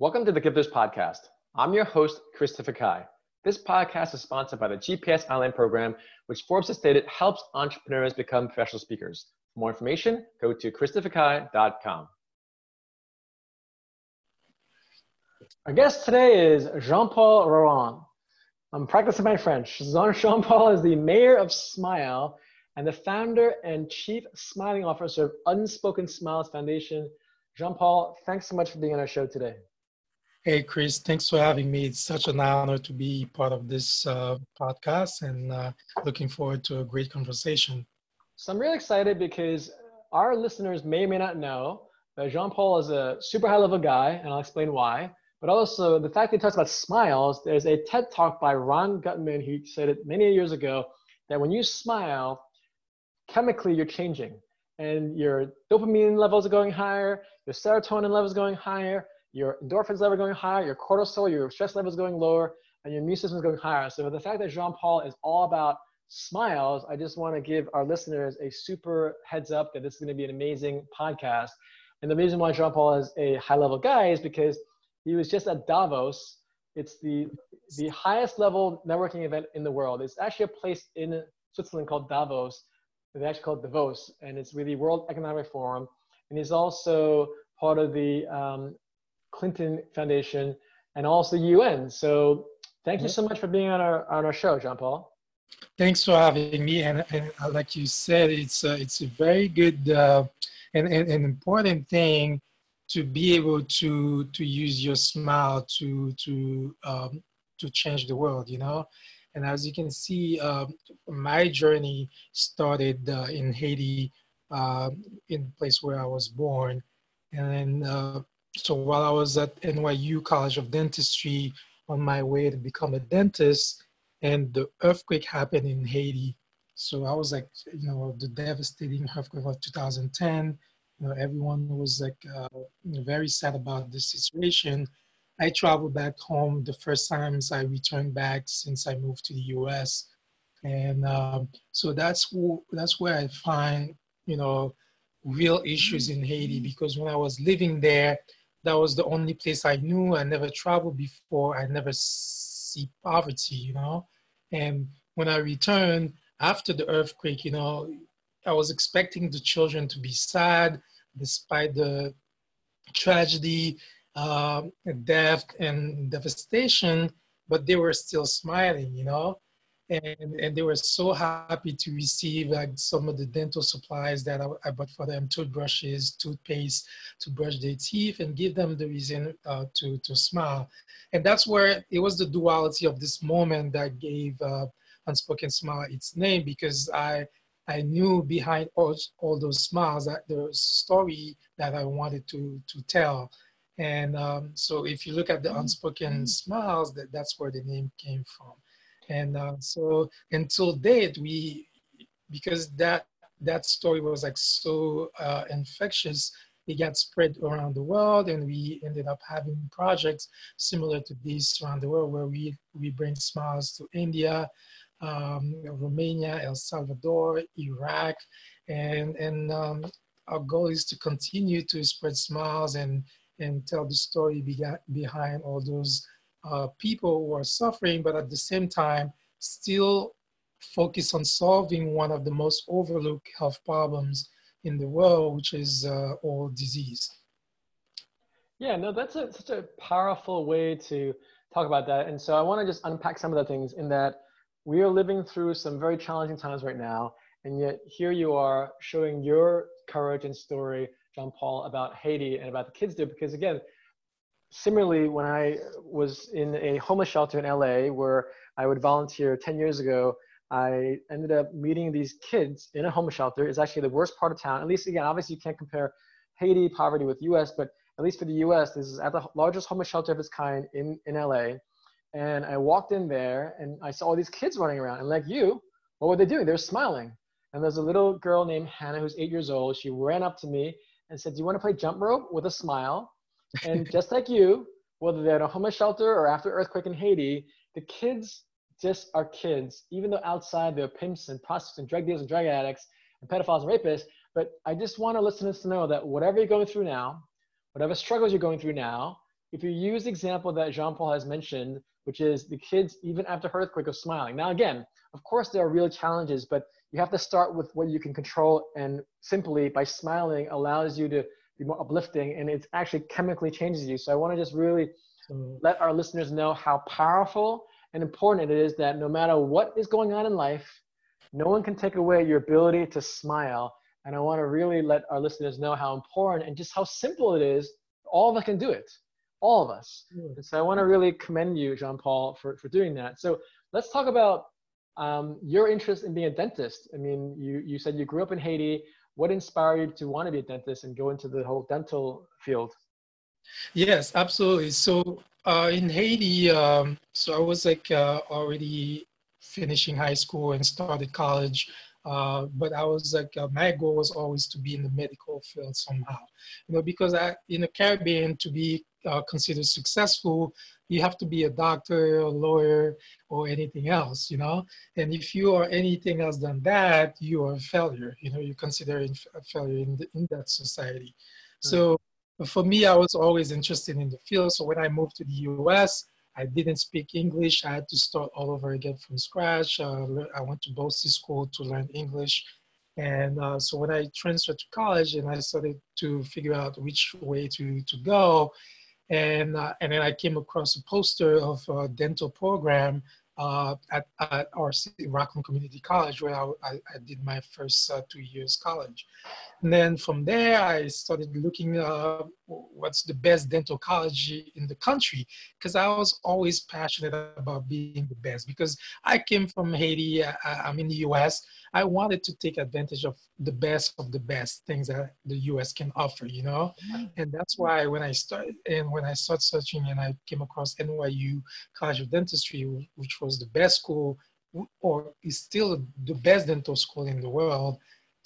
Welcome to the Gifters Podcast. I'm your host, Christopher Kai. This podcast is sponsored by the GPS Online Program, which Forbes has stated helps entrepreneurs become professional speakers. For more information, go to christopherkai.com. Our guest today is Jean-Paul Laurent. I'm practicing my French. Jean-Paul is the mayor of Smile and the founder and chief smiling officer of Unspoken Smiles Foundation. Jean-Paul, thanks so much for being on our show today. Hey, Chris, thanks for having me. It's such an honor to be part of this uh, podcast and uh, looking forward to a great conversation. So I'm really excited because our listeners may or may not know that Jean Paul is a super high level guy, and I'll explain why. But also the fact that he talks about smiles, there's a TED talk by Ron Gutman who said it many years ago that when you smile, chemically you're changing and your dopamine levels are going higher, your serotonin levels going higher, your endorphins level is going higher, your cortisol, your stress levels going lower, and your immune system is going higher. So the fact that Jean Paul is all about smiles, I just want to give our listeners a super heads up that this is going to be an amazing podcast. And the reason why Jean Paul is a high level guy is because he was just at Davos. It's the the highest level networking event in the world. It's actually a place in Switzerland called Davos. They actually call it Davos, and it's really World Economic Forum. And he's also part of the um, Clinton Foundation, and also UN. So thank you so much for being on our on our show, Jean Paul. Thanks for having me. And, and uh, like you said, it's a, it's a very good uh, and, and an important thing to be able to to use your smile to to um, to change the world. You know. And as you can see, um, my journey started uh, in Haiti, uh, in the place where I was born. And then uh, so while I was at NYU College of Dentistry on my way to become a dentist, and the earthquake happened in Haiti. So I was like, you know, the devastating earthquake of 2010. You know, everyone was like uh, very sad about the situation. I traveled back home the first times I returned back since I moved to the U.S. And um, so that's who, that's where I find, you know, real issues in Haiti because when I was living there, that was the only place I knew. I never traveled before. I never see poverty, you know. And when I returned after the earthquake, you know, I was expecting the children to be sad despite the tragedy, um, death, and devastation, but they were still smiling, you know and, and they were so happy to receive like some of the dental supplies that I, I bought for them, toothbrushes, toothpaste to brush their teeth and give them the reason uh, to, to smile. And that's where it was the duality of this moment that gave uh, Unspoken Smile its name because I, I knew behind all, all those smiles that there was a story that I wanted to, to tell. And um, so if you look at the unspoken smiles, that, that's where the name came from. And uh, so until date, we, because that, that story was like so uh, infectious, it got spread around the world and we ended up having projects similar to this around the world where we, we bring smiles to India, um, Romania, El Salvador, Iraq, and, and um, our goal is to continue to spread smiles and, and tell the story behind all those uh, people who are suffering, but at the same time, still focus on solving one of the most overlooked health problems in the world, which is uh, oral disease. Yeah, no, that's a, such a powerful way to talk about that. And so I want to just unpack some of the things in that we are living through some very challenging times right now. And yet here you are showing your courage and story, Jean Paul, about Haiti and about the kids there. Because again, similarly, when I was in a homeless shelter in LA where I would volunteer 10 years ago, I ended up meeting these kids in a homeless shelter. It's actually the worst part of town. At least, again, obviously you can't compare Haiti poverty with US, but at least for the US, this is at the largest homeless shelter of its kind in, in LA. And I walked in there and I saw all these kids running around. And like you, what were they doing? They're smiling. And there's a little girl named Hannah who's eight years old. She ran up to me and said, Do you want to play jump rope with a smile? And just like you, whether they're in a homeless shelter or after earthquake in Haiti, the kids just are kids, even though outside they're pimps and prostitutes and drug dealers and drug addicts and pedophiles and rapists. But I just want our listeners to know that whatever you're going through now, whatever struggles you're going through now, if you use the example that Jean-Paul has mentioned, which is the kids, even after earthquake, are smiling. Now, again, of course, there are real challenges, but you have to start with what you can control, and simply by smiling allows you to be more uplifting, and it actually chemically changes you. So I want to just really let our listeners know how powerful and important it is that no matter what is going on in life, no one can take away your ability to smile. And I want to really let our listeners know how important and just how simple it is. All of us can do it all of us. And so I want to really commend you, Jean Paul, for, for doing that. So let's talk about um, your interest in being a dentist. I mean, you, you said you grew up in Haiti. What inspired you to want to be a dentist and go into the whole dental field? Yes, absolutely. So uh, in Haiti, um, so I was like uh, already finishing high school and started college. Uh, but I was like, uh, my goal was always to be in the medical field somehow, you know, because I, in the Caribbean, to be uh, considered successful, you have to be a doctor, a lawyer, or anything else, you know. And if you are anything else than that, you are a failure. You know, you're considered a failure in, the, in that society. Mm-hmm. So for me, I was always interested in the field. So when I moved to the U.S., I didn't speak English. I had to start all over again from scratch. Uh, I went to BOCES School to learn English. And uh, so when I transferred to college and I started to figure out which way to, to go, and uh, and then I came across a poster of a dental program uh, at, at RC Rockland Community College where I, I, I did my first uh, two years college. And then from there, I started looking uh, what's the best dental college in the country because I was always passionate about being the best because I came from Haiti, I, I'm in the US, I wanted to take advantage of the best of the best things that the US can offer, you know? Mm-hmm. And that's why when I started and when I started searching and I came across NYU College of Dentistry, which was the best school or is still the best dental school in the world.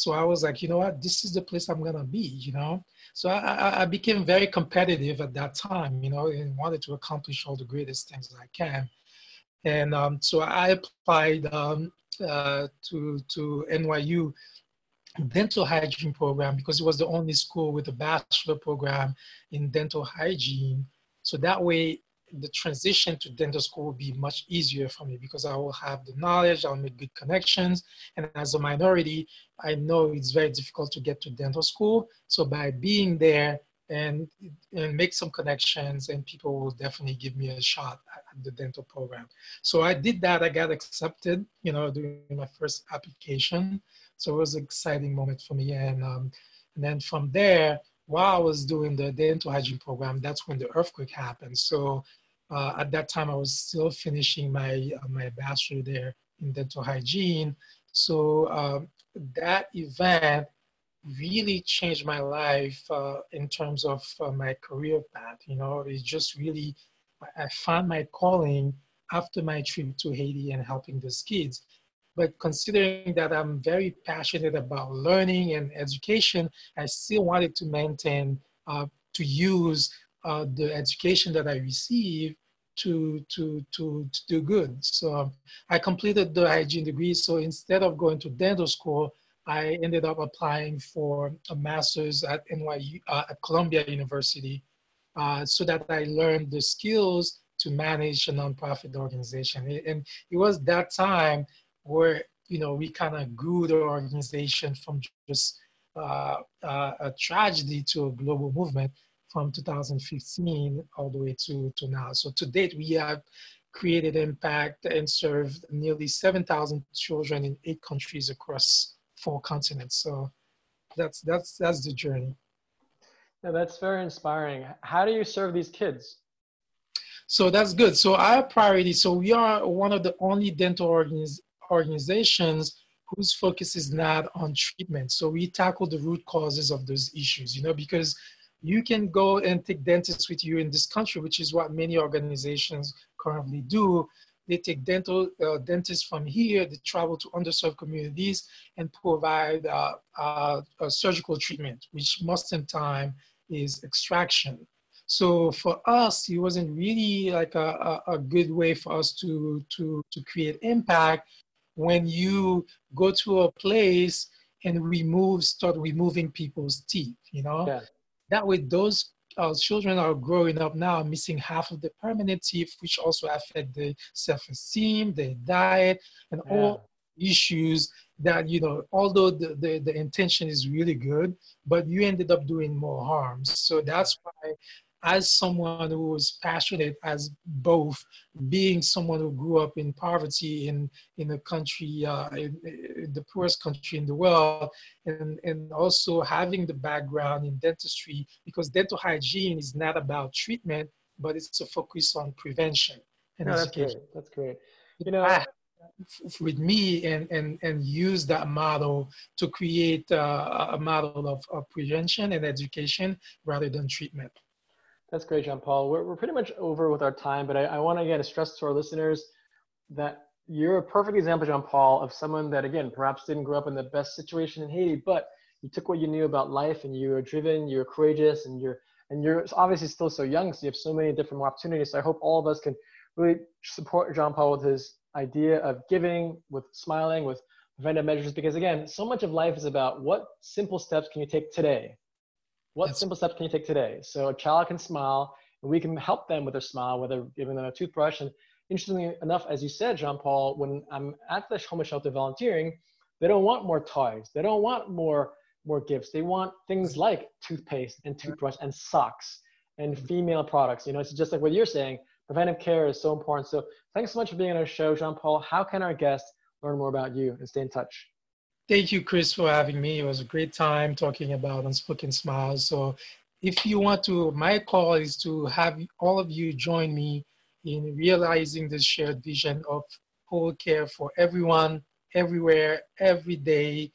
So I was like, you know what, this is the place I'm gonna be, you know? So I, I became very competitive at that time, you know, and wanted to accomplish all the greatest things I can. And um, so I applied um, uh, to, to NYU dental hygiene program because it was the only school with a bachelor program in dental hygiene. So that way, the transition to dental school will be much easier for me because I will have the knowledge, I'll make good connections. And as a minority, I know it's very difficult to get to dental school. So by being there, and and make some connections and people will definitely give me a shot at the dental program so i did that i got accepted you know during my first application so it was an exciting moment for me and um, and then from there while i was doing the dental hygiene program that's when the earthquake happened so uh, at that time i was still finishing my uh, my bachelor there in dental hygiene so um, that event really changed my life uh, in terms of uh, my career path. You know, it just really, I found my calling after my trip to Haiti and helping those kids. But considering that I'm very passionate about learning and education, I still wanted to maintain, uh, to use uh, the education that I received to, to, to, to do good. So I completed the hygiene degree. So instead of going to dental school, I ended up applying for a master's at NYU, uh, at Columbia University, uh, so that I learned the skills to manage a nonprofit organization. And it was that time where, you know, we kind of grew the organization from just uh, uh, a tragedy to a global movement from 2015 all the way to, to now. So to date, we have created impact and served nearly 7,000 children in eight countries across four continents. So that's that's that's the journey. Yeah, that's very inspiring. How do you serve these kids? So that's good. So our priority. So we are one of the only dental organiz- organizations whose focus is not on treatment. So we tackle the root causes of those issues. You know, because you can go and take dentists with you in this country, which is what many organizations currently do. They take dental uh, dentists from here, they travel to underserved communities and provide uh, uh, surgical treatment, which most the time is extraction. So for us, it wasn't really like a, a, a good way for us to, to, to create impact when you go to a place and remove, start removing people's teeth, you know? Yeah. That way, those our children are growing up now missing half of the permanent teeth, which also affect the self-esteem, their diet, and yeah. all issues that you know although the, the, the intention is really good but you ended up doing more harm so that's why as someone who was passionate as both being someone who grew up in poverty in in a country uh, in, in, the poorest country in the world and and also having the background in dentistry because dental hygiene is not about treatment but it's a focus on prevention and no, that's great. That's great. You know with me and, and, and use that model to create uh, a model of, of prevention and education rather than treatment. That's great, Jean Paul. We're, we're pretty much over with our time, but I, I want to again stress to our listeners that you're a perfect example, Jean Paul, of someone that, again, perhaps didn't grow up in the best situation in Haiti, but you took what you knew about life and you were driven, you were courageous, and you're and you're obviously still so young, so you have so many different opportunities. So I hope all of us can really support Jean Paul with his idea of giving, with smiling, with preventive measures, because again, so much of life is about what simple steps can you take today? What That's simple steps can you take today? So a child can smile, and we can help them with their smile, whether giving them a toothbrush. And interestingly enough, as you said, Jean Paul, when I'm at the homeless shelter volunteering, they don't want more toys. They don't want more more gifts. They want things like toothpaste and toothbrush and socks and female products. You know, it's just like what you're saying preventive care is so important. So thanks so much for being on our show, Jean Paul. How can our guests learn more about you and stay in touch? Thank you, Chris, for having me. It was a great time talking about Unspoken Smiles. So if you want to, my call is to have all of you join me in realizing this shared vision of whole care for everyone, everywhere, every day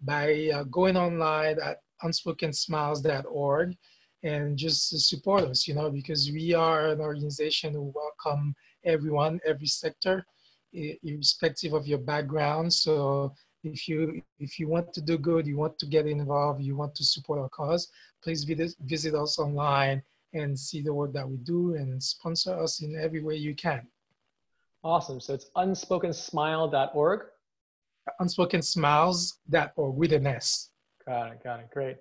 by uh, going online at unspokensmiles.org and just support us, you know, because we are an organization who welcome everyone, every sector, irrespective of your background. So if you if you want to do good, you want to get involved, you want to support our cause, please visit, visit us online and see the work that we do and sponsor us in every way you can. Awesome. So it's unspokensmile.org. Unspokensmiles.org with an S. Got it. Got it. Great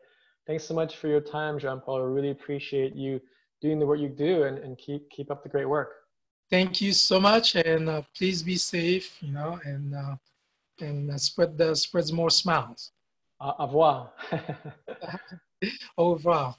thanks so much for your time, Jean Paul. I really appreciate you doing the work you do and, and keep keep up the great work. Thank you so much, and uh, please be safe, you know, and uh, and uh, spread the spreads more smiles. Uh, au revoir. au revoir.